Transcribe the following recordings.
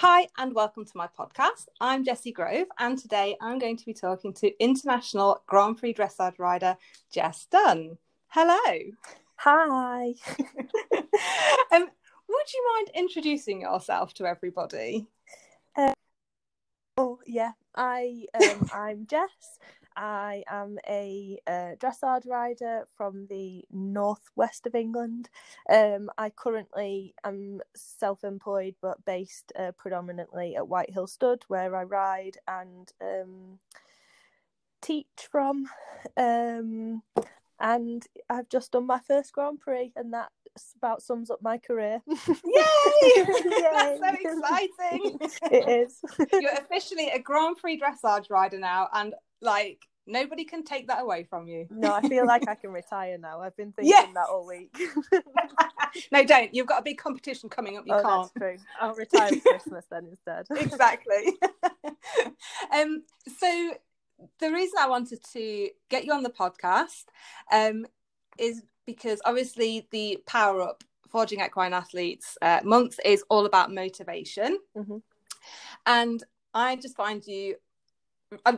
Hi, and welcome to my podcast. I'm Jessie Grove, and today I'm going to be talking to international Grand Prix dressage rider Jess Dunn. Hello. Hi. um, would you mind introducing yourself to everybody? Uh, oh yeah, I um, I'm Jess. I am a uh, dressage rider from the northwest of England. Um, I currently am self-employed but based uh, predominantly at Whitehill Stud, where I ride and um, teach from. Um, and I've just done my first Grand Prix, and that about sums up my career. Yay! That's so exciting. it is. You're officially a Grand Prix dressage rider now, and like nobody can take that away from you. No, I feel like I can retire now. I've been thinking yes! that all week. no, don't. You've got a big competition coming up. You oh, can't. That's true. I'll retire for Christmas then instead. exactly. um. So the reason I wanted to get you on the podcast, um, is because obviously the Power Up Forging Equine Athletes uh, month is all about motivation. Mm-hmm. And I just find you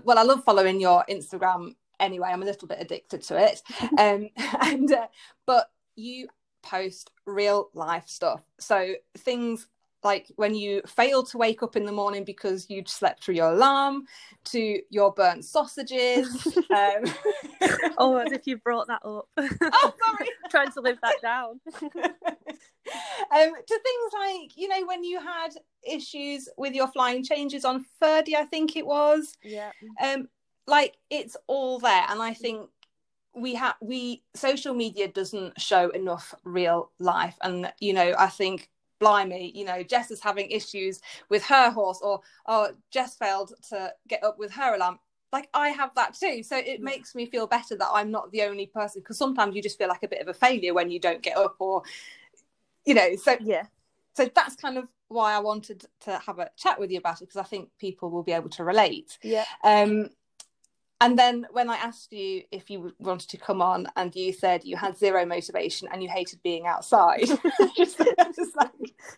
well, I love following your Instagram anyway. I'm a little bit addicted to it. um, and uh, but you post real life stuff. So things like when you fail to wake up in the morning because you'd slept through your alarm, to your burnt sausages. um... oh, as if you brought that up. oh, sorry. Trying to live that down. um, to things like, you know, when you had issues with your flying changes on Ferdy, I think it was. Yeah. Um, like it's all there, and I think we have we social media doesn't show enough real life, and you know, I think blimey, you know, Jess is having issues with her horse, or oh, Jess failed to get up with her alarm. Like I have that too, so it makes me feel better that I'm not the only person. Because sometimes you just feel like a bit of a failure when you don't get up, or you know. So yeah, so that's kind of why I wanted to have a chat with you about it because I think people will be able to relate. Yeah. Um, and then when I asked you if you wanted to come on, and you said you had zero motivation and you hated being outside, just, just like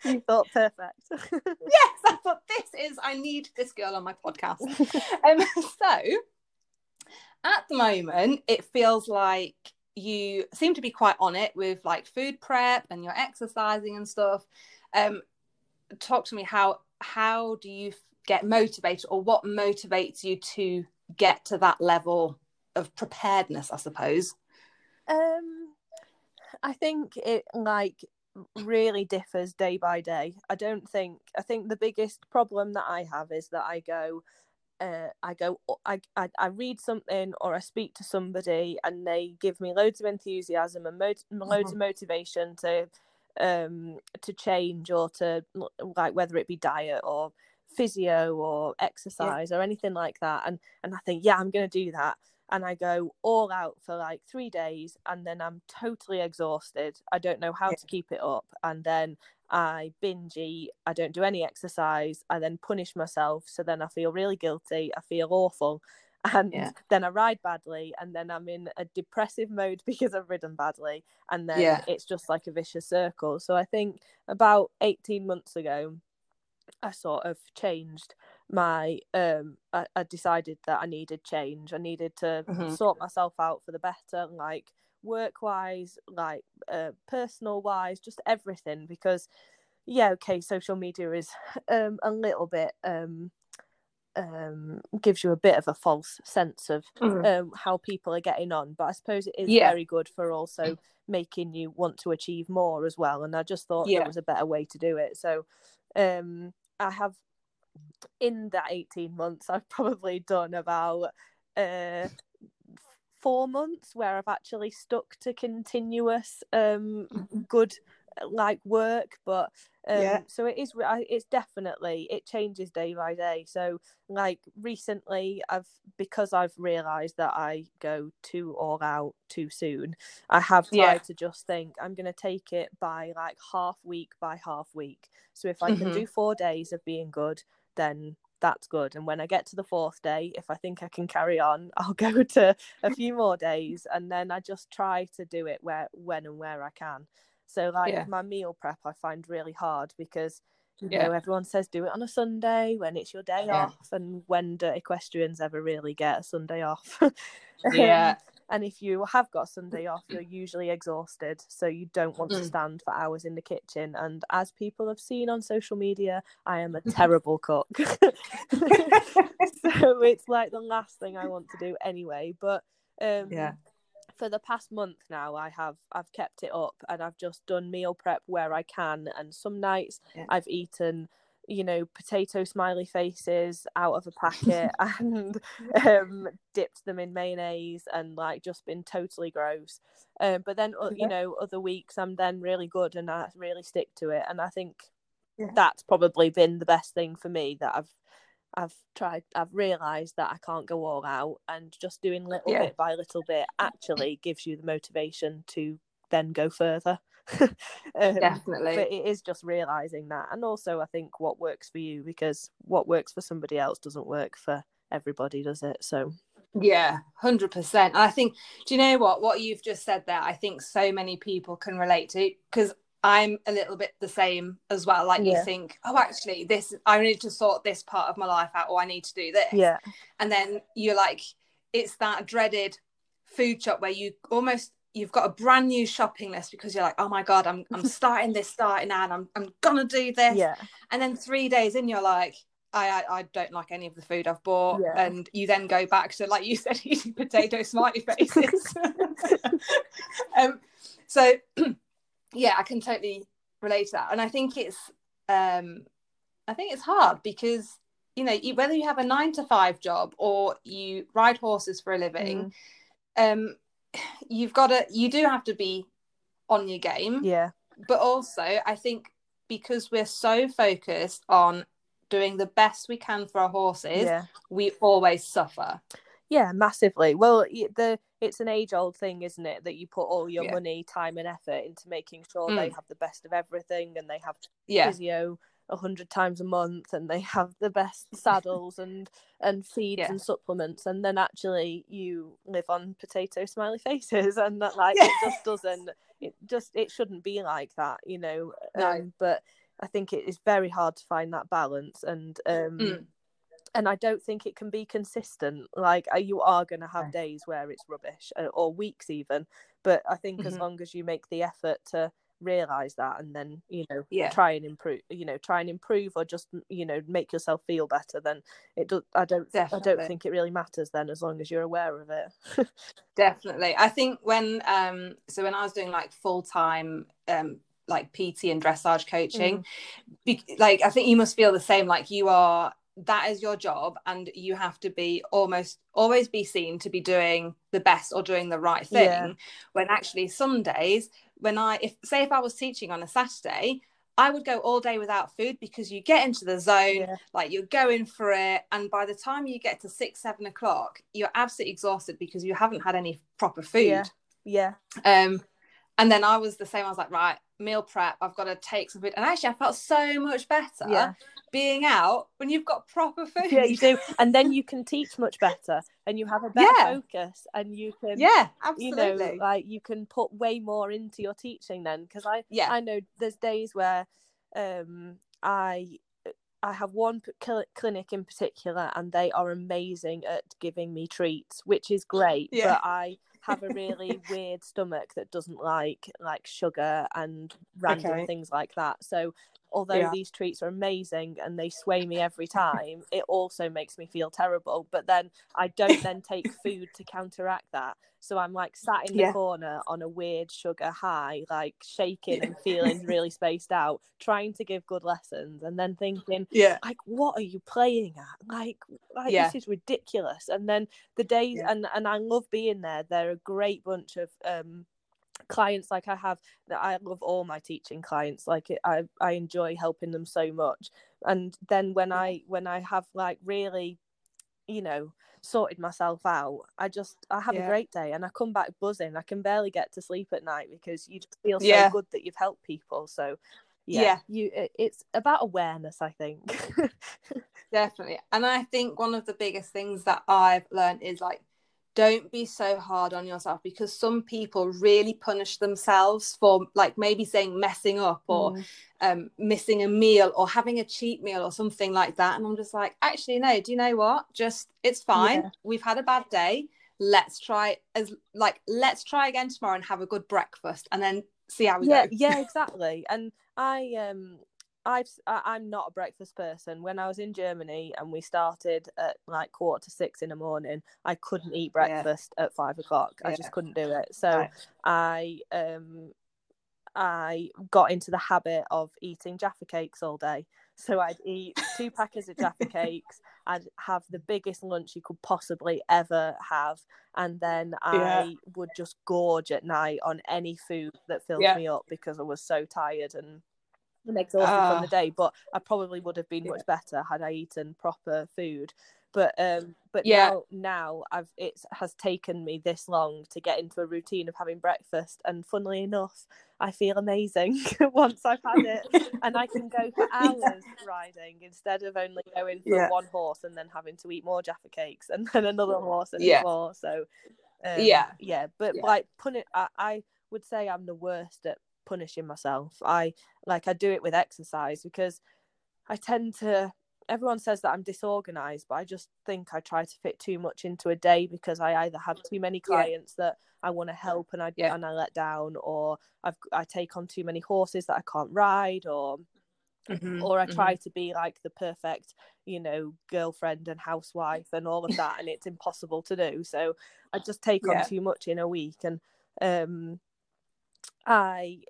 you thought perfect. yes, I thought this is I need this girl on my podcast. um, so at the moment, it feels like you seem to be quite on it with like food prep and your exercising and stuff. Um, talk to me how how do you get motivated, or what motivates you to get to that level of preparedness, I suppose? Um, I think it like really differs day by day. I don't think I think the biggest problem that I have is that I go uh, I go I, I I read something or I speak to somebody and they give me loads of enthusiasm and mo- loads mm-hmm. of motivation to um to change or to like whether it be diet or physio or exercise yeah. or anything like that and and I think yeah I'm going to do that and I go all out for like 3 days and then I'm totally exhausted I don't know how yeah. to keep it up and then I binge eat I don't do any exercise I then punish myself so then I feel really guilty I feel awful and yeah. then I ride badly, and then I'm in a depressive mode because I've ridden badly, and then yeah. it's just like a vicious circle. So I think about 18 months ago, I sort of changed my um I, I decided that I needed change. I needed to mm-hmm. sort myself out for the better, like work wise, like uh, personal wise, just everything because yeah, okay, social media is um a little bit um um gives you a bit of a false sense of mm-hmm. um how people are getting on but i suppose it is yeah. very good for also making you want to achieve more as well and i just thought yeah. there was a better way to do it so um I have in that 18 months I've probably done about uh four months where I've actually stuck to continuous um good like work but um, yeah. so it is it's definitely it changes day by day so like recently i've because i've realized that i go too all out too soon i have tried yeah. to just think i'm going to take it by like half week by half week so if i mm-hmm. can do four days of being good then that's good and when i get to the fourth day if i think i can carry on i'll go to a few more days and then i just try to do it where when and where i can so like yeah. my meal prep I find really hard because you Yeah. know everyone says do it on a sunday when it's your day Yeah. off and when do equestrians ever really get a sunday off Yeah. Um, and if you have got sunday off you're usually exhausted so you don't want to Mm. stand for hours in the kitchen and as people have seen on social media i am a terrible cook so it's like the last thing i want to do anyway but um Yeah. For the past month now i have i've kept it up and i've just done meal prep where i can and some nights Yeah. i've eaten you know potato smiley faces out of a packet and um dipped them in mayonnaise and like just been totally gross um but then uh, Yeah. you know other weeks i'm then really good and i really stick to it and i think Yeah. that's probably been the best thing for me that i've I've tried, I've realised that I can't go all out, and just doing little Yeah. bit by little bit actually gives you the motivation to then go further. um, Definitely. but it is just realising that, and also I think what works for you because what works for somebody else doesn't work for everybody, does it? So Yeah, hundred percent. And I think, do you know what? What you've just said there, I think so many people can relate to because I'm a little bit the same as well. Like Yeah. you think, oh, actually, this I need to sort this part of my life out, or I need to do this. yeah, And then you're like, it's that dreaded food shop where you almost you've got a brand new shopping list because you're like, oh my god, I'm I'm starting this starting now, and I'm I'm gonna do this. yeah, And then three days in, you're like, I, I I don't like any of the food I've bought, Yeah. and you then go back to like you said, eating potato smiley faces. um, so yeah, I can totally relate to that, and I think it's um, I think it's hard because you know you, whether you have a nine to five job or you ride horses for a living, Mm. um, you've got to you do have to be on your game yeah, but also I think because we're so focused on doing the best we can for our horses, yeah. we always suffer. Yeah, massively. Well, the it's an age old thing, isn't it? That you put all your Yeah. money, time, and effort into making sure they Mm. have the best of everything, and they have Yeah, physio a hundred times a month, and they have the best saddles and and feeds Yeah. and supplements, and then actually you live on potato smiley faces, and that like it just doesn't. It just it shouldn't be like that, you know. No. Um, but I think it is very hard to find that balance, and um, Mm. And I don't think it can be consistent. Like uh, you are going to have days where it's rubbish, uh, or weeks even. But I think as Mhm. long as you make the effort to realize that, and then you know Yeah. try and improve, you know, try and improve, or just you know make yourself feel better, then it does. I don't. I don't think it really matters then, as long as you're aware of it. definitely. I think when um so when I was doing like full time um like PT and dressage coaching, be- like I think you must feel the same. Like you are that is your job and you have to be almost always be seen to be doing the best or doing the right thing Yeah. when actually some days when i if say if i was teaching on a saturday i would go all day without food because you get into the zone Yeah. like you're going for it and by the time you get to six seven o'clock you're absolutely exhausted because you haven't had any proper food Yeah. Yeah, um and then i was the same i was like right meal prep i've got to take some food and actually i felt so much better yeah, being out when you've got proper food. yeah. You do, and then you can teach much better, and you have a better Yeah. focus, and you can Yeah, you absolutely. know like you can put way more into your teaching then because i yeah, i know there's days where um i i have one cl- clinic in particular and they are amazing at giving me treats which is great Yeah. but i have a really weird stomach that doesn't like like sugar and random Okay. things like that so although Yeah. these treats are amazing and they sway me every time it also makes me feel terrible. But then i don't then take food to counteract that. So i'm like sat in the Yeah. corner on a weird sugar high like shaking and feeling really spaced out trying to give good lessons and then thinking yeah, like what are you playing at? Like like Yeah. this is ridiculous. And then the days and and i love being there. They're a great bunch of um clients like i have that i love all my teaching clients like it, i i enjoy helping them so much and then when i when i have like really you know sorted myself out i just i have Yeah. a great day and i come back buzzing i can barely get to sleep at night because you just feel so Yeah. good that you've helped people so yeah, Yeah. you it, it's about awareness i think definitely. And I think one of the biggest things that I've learned is like don't be so hard on yourself because some people really punish themselves for like maybe saying messing up or Mm. um, missing a meal or having a cheat meal or something like that. And I'm just like, actually, no, do you know what? Just it's fine. Yeah. We've had a bad day. Let's try as like let's try again tomorrow and have a good breakfast and then see how we yeah go. yeah exactly and i um I've I'm not a breakfast person. When I was in Germany and we started at like quarter to six in the morning, I couldn't eat Yeah. breakfast at five o'clock. I just couldn't do it. So Right. I um I got into the habit of eating Jaffa cakes all day. So I'd eat two packets of Jaffa cakes. I'd have the biggest lunch you could possibly ever have, and then I Yeah. would just gorge at night on any food that filled Yeah. me up because I was so tired and and exhausted Ah. from the day. But I probably would have been Yeah. much better had I eaten proper food. But um, but Yeah. now now I've it has taken me this long to get into a routine of having breakfast, and funnily enough, I feel amazing once I've had it, and I can go for hours riding instead of only going for Yeah. one horse and then having to eat more Jaffa cakes and then another horse and Yeah. more. So um, Yeah. yeah, but like puni- I, I would say I'm the worst at punishing myself. I like I do it with exercise because I tend to everyone says that I'm disorganized, but I just think I try to fit too much into a day because I either have too many Yeah. clients that I want to help and I Yeah. and I let down or I've I take on too many horses that I can't ride or Mhm, or I mhm. try to be like the perfect, you know, girlfriend and housewife and all of that, and it's impossible to do. So I just take Yeah. on too much in a week, and um, I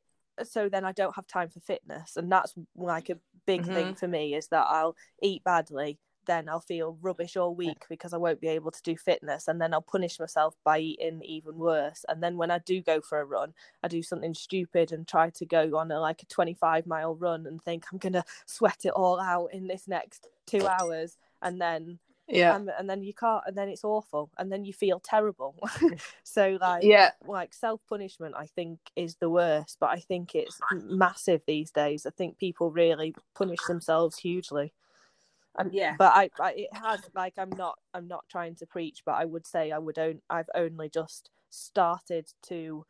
so then I don't have time for fitness, and that's like a big Mm-hmm. thing for me is that I'll eat badly. Then I'll feel rubbish all week because I won't be able to do fitness, and then I'll punish myself by eating even worse. And then when I do go for a run, I do something stupid and try to go on a like a 25 mile run and think I'm gonna sweat it all out in this next two hours and then Yeah. um, and then you can't and then it's awful and then you feel terrible so like Yeah. like self punishment I think is the worst but I think it's massive these days I think people really punish themselves hugely and, Yeah. but I, I it has like I'm not I'm not trying to preach but I would say I would own I've only just started to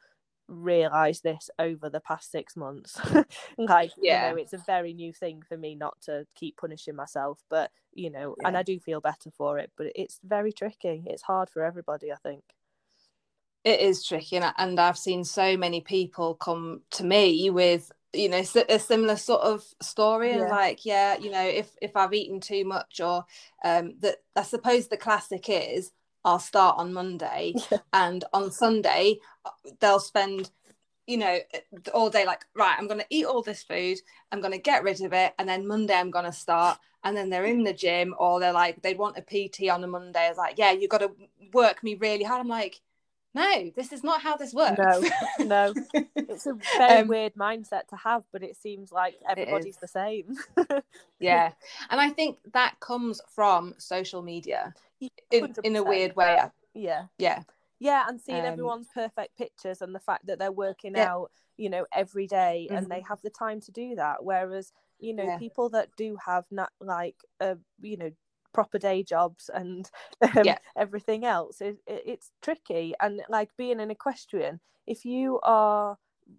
realize this over the past six months like Yeah. you know it's a very new thing for me not to keep punishing myself but you know and i do feel better for it but it's very tricky it's hard for everybody i think it is tricky and, I- and i've seen so many people come to me with you know a similar sort of story and Yeah. like yeah you know if if i've eaten too much or um that i suppose the classic is i'll start on monday Yeah. and on sunday they'll spend you know all day like right i'm going to eat all this food i'm going to get rid of it and then monday i'm going to start and then they're in the gym or they're like they want a pt on a monday it's like yeah you've got to work me really hard i'm like no this is not how this works No, no. it's a very Um, weird mindset to have but it seems like everybody's the same yeah and i think that comes from social media in, in a weird way yeah yeah yeah and seeing Um, everyone's perfect pictures and the fact that they're working Yeah. out you know every day and they Mhm. have the time to do that whereas you know Yeah. people that do have not like uh, you know proper day jobs and um, Yeah. everything else it, it, it's tricky and like being an equestrian if you are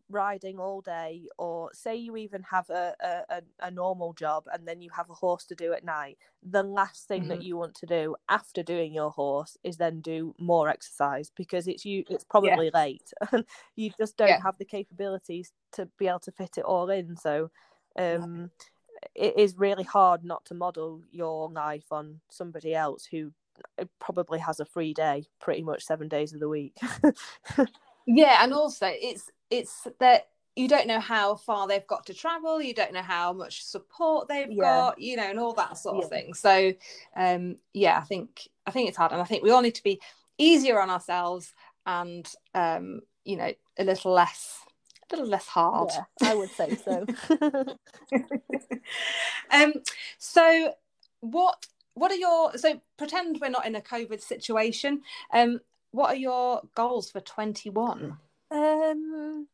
riding all day or say you even have a, a, a, normal job and then you have a horse to do at night the last thing that Mhm. you want to do after doing your horse is then do more exercise because it's you it's probably late and you just don't Yeah. have the capabilities to be able to fit it all in so um it is really hard not to model your life on somebody else who uh, probably has a free day pretty much seven days of the week yeah and also it's it's that you don't know how far they've got to travel you don't know how much support they've Yeah. got you know and all that sort Yeah. of thing so um yeah i think i think it's hard and i think we all need to be easier on ourselves and um you know a little less little less hard yeah i would say so um so what what are your so pretend we're not in a covid situation um what are your goals for 21 Um,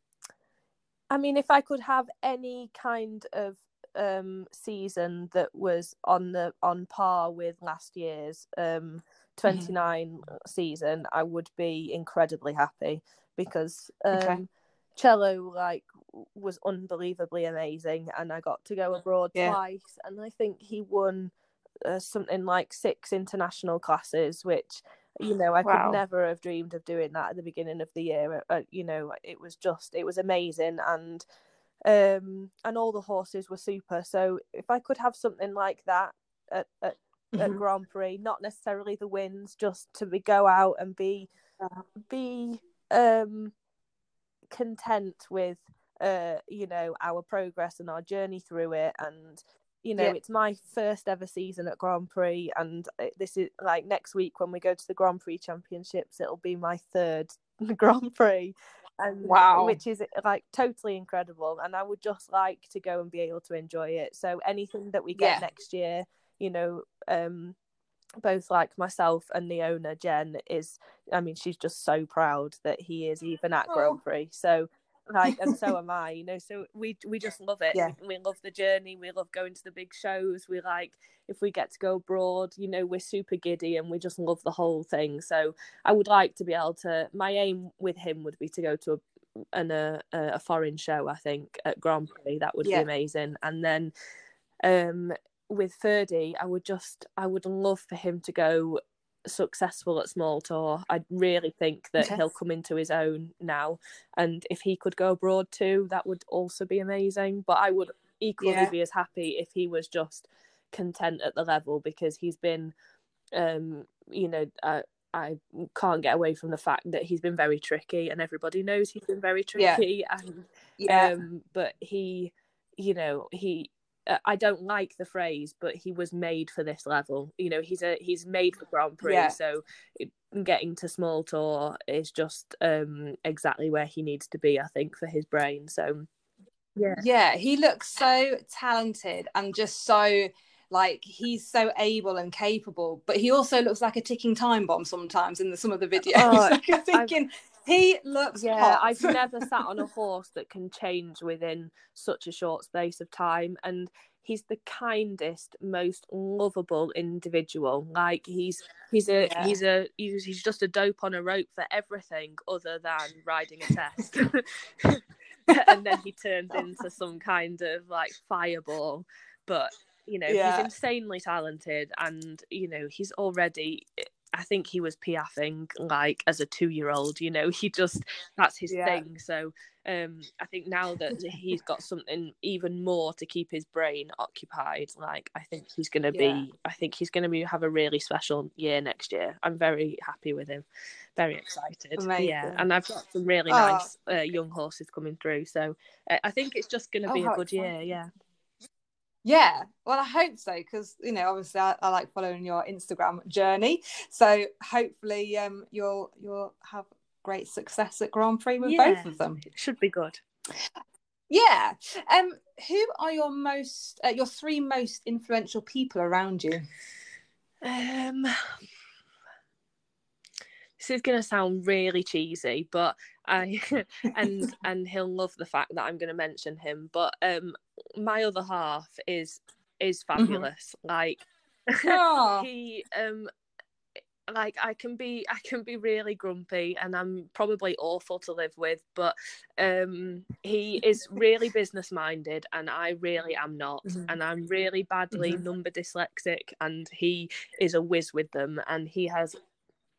I mean, if I could have any kind of um season that was on the on par with last year's um 29 mm-hmm. season, I would be incredibly happy because um okay. Cello like was unbelievably amazing and I got to go abroad yeah. twice and I think he won uh, something like six international classes which you know i wow. could never have dreamed of doing that at the beginning of the year uh, you know it was just it was amazing and um and all the horses were super so if i could have something like that at at, mm-hmm. at grand prix not necessarily the wins just to be go out and be uh, be um content with uh you know our progress and our journey through it and you know, yeah. it's my first ever season at Grand Prix, and this is like next week when we go to the Grand Prix Championships, it'll be my third Grand Prix, and wow, which is like totally incredible. And I would just like to go and be able to enjoy it. So anything that we get yeah. next year, you know, um, both like myself and the owner Jen is, I mean, she's just so proud that he is even at oh. Grand Prix. So like and so am i you know so we we just love it yeah. we love the journey we love going to the big shows we like if we get to go abroad you know we're super giddy and we just love the whole thing so i would like to be able to my aim with him would be to go to a an, a, a foreign show i think at grand prix that would yeah. be amazing and then um with Ferdy, I would just I would love for him to go successful at small tour i really think that he'll come into his own now and if he could go abroad too that would also be amazing but i would equally yeah. be as happy if he was just content at the level because he's been um you know uh, I can't get away from the fact that he's been very tricky, and everybody knows he's been very tricky. Yeah. And yeah, um, but he, you know, he I don't like the phrase, but he was made for this level. You know, he's a he's made for Grand Prix, yeah. so getting to small tour is just um exactly where he needs to be. I think for his brain. So yeah, yeah, he looks so talented and just so like he's so able and capable, but he also looks like a ticking time bomb sometimes in the, some of the videos. Oh, like I'm thinking. I've he looks yeah hot. i've never sat on a horse that can change within such a short space of time and he's the kindest most lovable individual like he's he's a yeah. he's a he's, he's just a dope on a rope for everything other than riding a test and then he turns into some kind of like fireball but you know yeah. he's insanely talented and you know he's already I think he was piaffing like as a two year old, you know, he just that's his yeah. thing. So um I think now that he's got something even more to keep his brain occupied, like I think he's gonna be yeah. I think he's gonna be have a really special year next year. I'm very happy with him. Very excited. Amazing. Yeah. And I've got some really oh. nice uh, young horses coming through. So uh, I think it's just gonna be oh, a good year, yeah. Yeah, well, I hope so because you know, obviously, I, I, like following your Instagram journey. So hopefully, um, you'll you'll have great success at Grand Prix with yeah, both of them. It should be good. Yeah. Um, who are your most uh, your three most influential people around you? Um, this is going to sound really cheesy, but I and and he'll love the fact that I'm going to mention him. But um, my other half is is mm-hmm. fabulous. Mm-hmm. Like oh. he um like I can be I can be really grumpy and I'm probably awful to live with, but um he is really business minded and I really am not. Mm-hmm. And I'm really badly mm-hmm. number dyslexic and he is a whiz with them and he has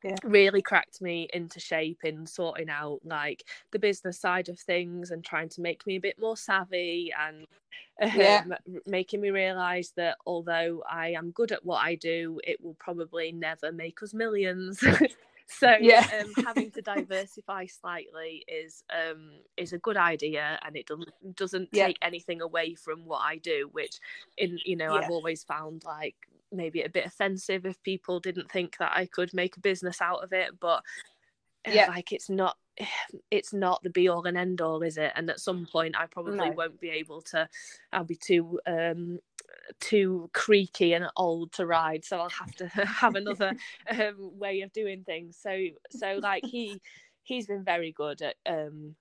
yeah. really cracked me into shape in sorting out like the business side of things and trying to make me a bit more savvy and um, yeah. making me realize that although I am good at what I do, it will probably never make us millions. so yeah um, having to diversify slightly is um is a good idea and it doesn't doesn't yeah. take anything away from what i do which in you know yeah. i've always found like maybe a bit offensive if people didn't think that I could make a business out of it, but yeah, like it's not it's not the be all and end all, is it? And at some point I probably no. won't be able to I'll be too um too creaky and old to ride, so I'll have to have another um way of doing things. So so like he he's been very good at um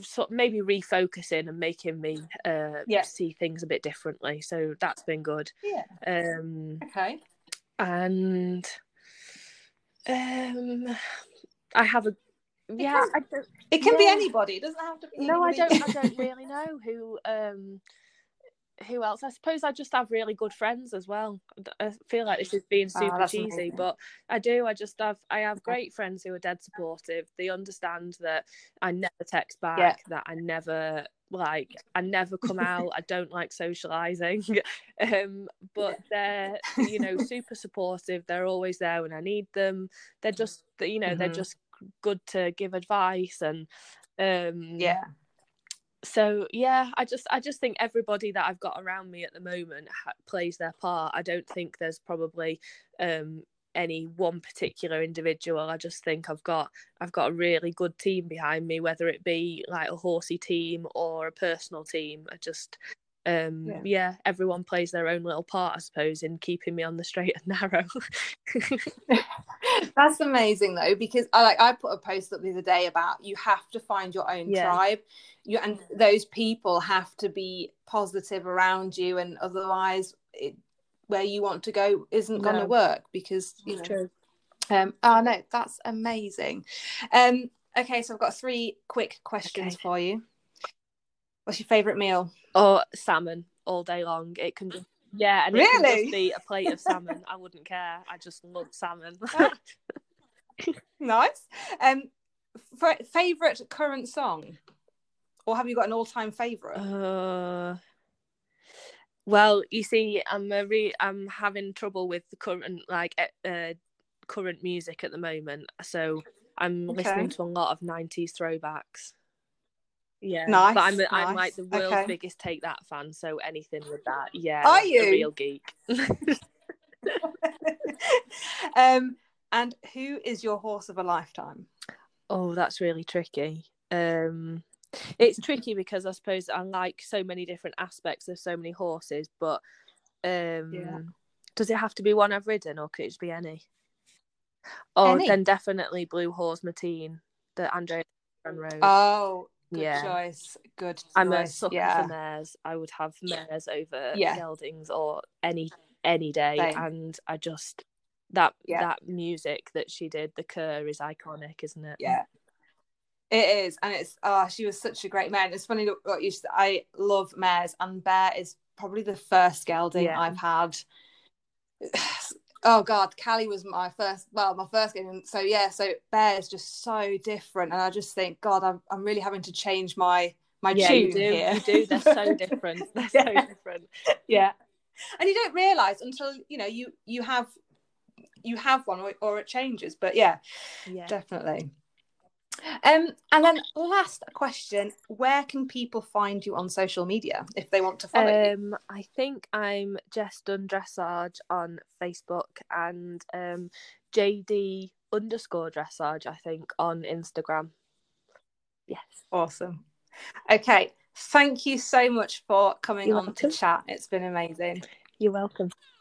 sort of maybe refocusing and making me uh Yeah. see things a bit differently. So that's been good. Yeah. Um Okay. and um I have a yeah, I don't, It can be anybody. It doesn't have to be. no, I don't. I don't really know who. Um, who else? I suppose I just have really good friends as well. I feel like this is being Oh, super that's cheesy, amazing. but I do. I just have. I have great friends who are dead supportive. They understand that I never text back. Yeah. That I never like. I never come out. I don't like socializing. um, but they're you know super supportive. They're always there when I need them. They're just you know they're Mhm. just good to give advice and um Yeah. So yeah i just i just think everybody that i've got around me at the moment ha- plays their part. I don't think there's probably um any one particular individual. I just think i've got i've got a really good team behind me whether it be like a horsey team or a personal team. I just um Yeah. yeah. everyone plays their own little part i suppose in keeping me on the straight and narrow That's amazing though, because I like I put a post up the other day about you have to find your own Yeah. tribe. You and those people have to be positive around you, and otherwise, it, where you want to go isn't going to work because you know. True. Um, oh no, that's amazing. Um, okay, so I've got three quick questions Okay. for you. What's your favourite meal? or salmon all day long. It can just yeah, and it can Really? just be a plate of salmon. I wouldn't care. I just love salmon. Nice. Um, f- favorite current song, or have you got an all-time favorite? uh, well, you see, I'm a re- I'm having trouble with the current like uh, current music at the moment, so I'm listening to a lot of '90s throwbacks. Yeah, Nice, but I'm a, I'm like the world's Okay. biggest Take That fan, so anything with that, yeah, Are you a real geek? um, and who is your horse of a lifetime? Oh, that's really tricky. Um, it's tricky because I suppose I like so many different aspects of so many horses, but um, Yeah. does it have to be one I've ridden, or could it just be any? Oh, Any. then definitely Blue Hors Matine, the Andre Rose. Oh, good Yeah. choice. Good. I'm a choice. sucker yeah. for mares. I would have mares over Yeah. geldings or any any day, Same. and I just that Yeah. that music that she did, the Kür, is iconic, isn't it? Yeah. It is, and it's oh, she was such a great man. It's funny what you said. I love mares, and Bear is probably the first gelding. I've had. Oh God, Callie was my first. Well, my first gelding. So yeah, so Bear is just so different, and I just think, God, I'm I'm really having to change my my yeah, tune you do. here. You do. They're so different. They're so Yeah. different. yeah and you don't realize until you know you you have you have one or, or it changes but yeah Yeah. definitely um and then last question where can people find you on social media if they want to follow you Um, I think I'm Jess Dunn Dressage on Facebook and um JD underscore dressage, I think, on Instagram. Yes. awesome okay thank you so much for coming You're on welcome. to chat it's been amazing You're welcome.